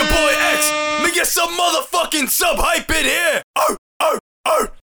your boy X. Let me get some motherfucking sub hype in here.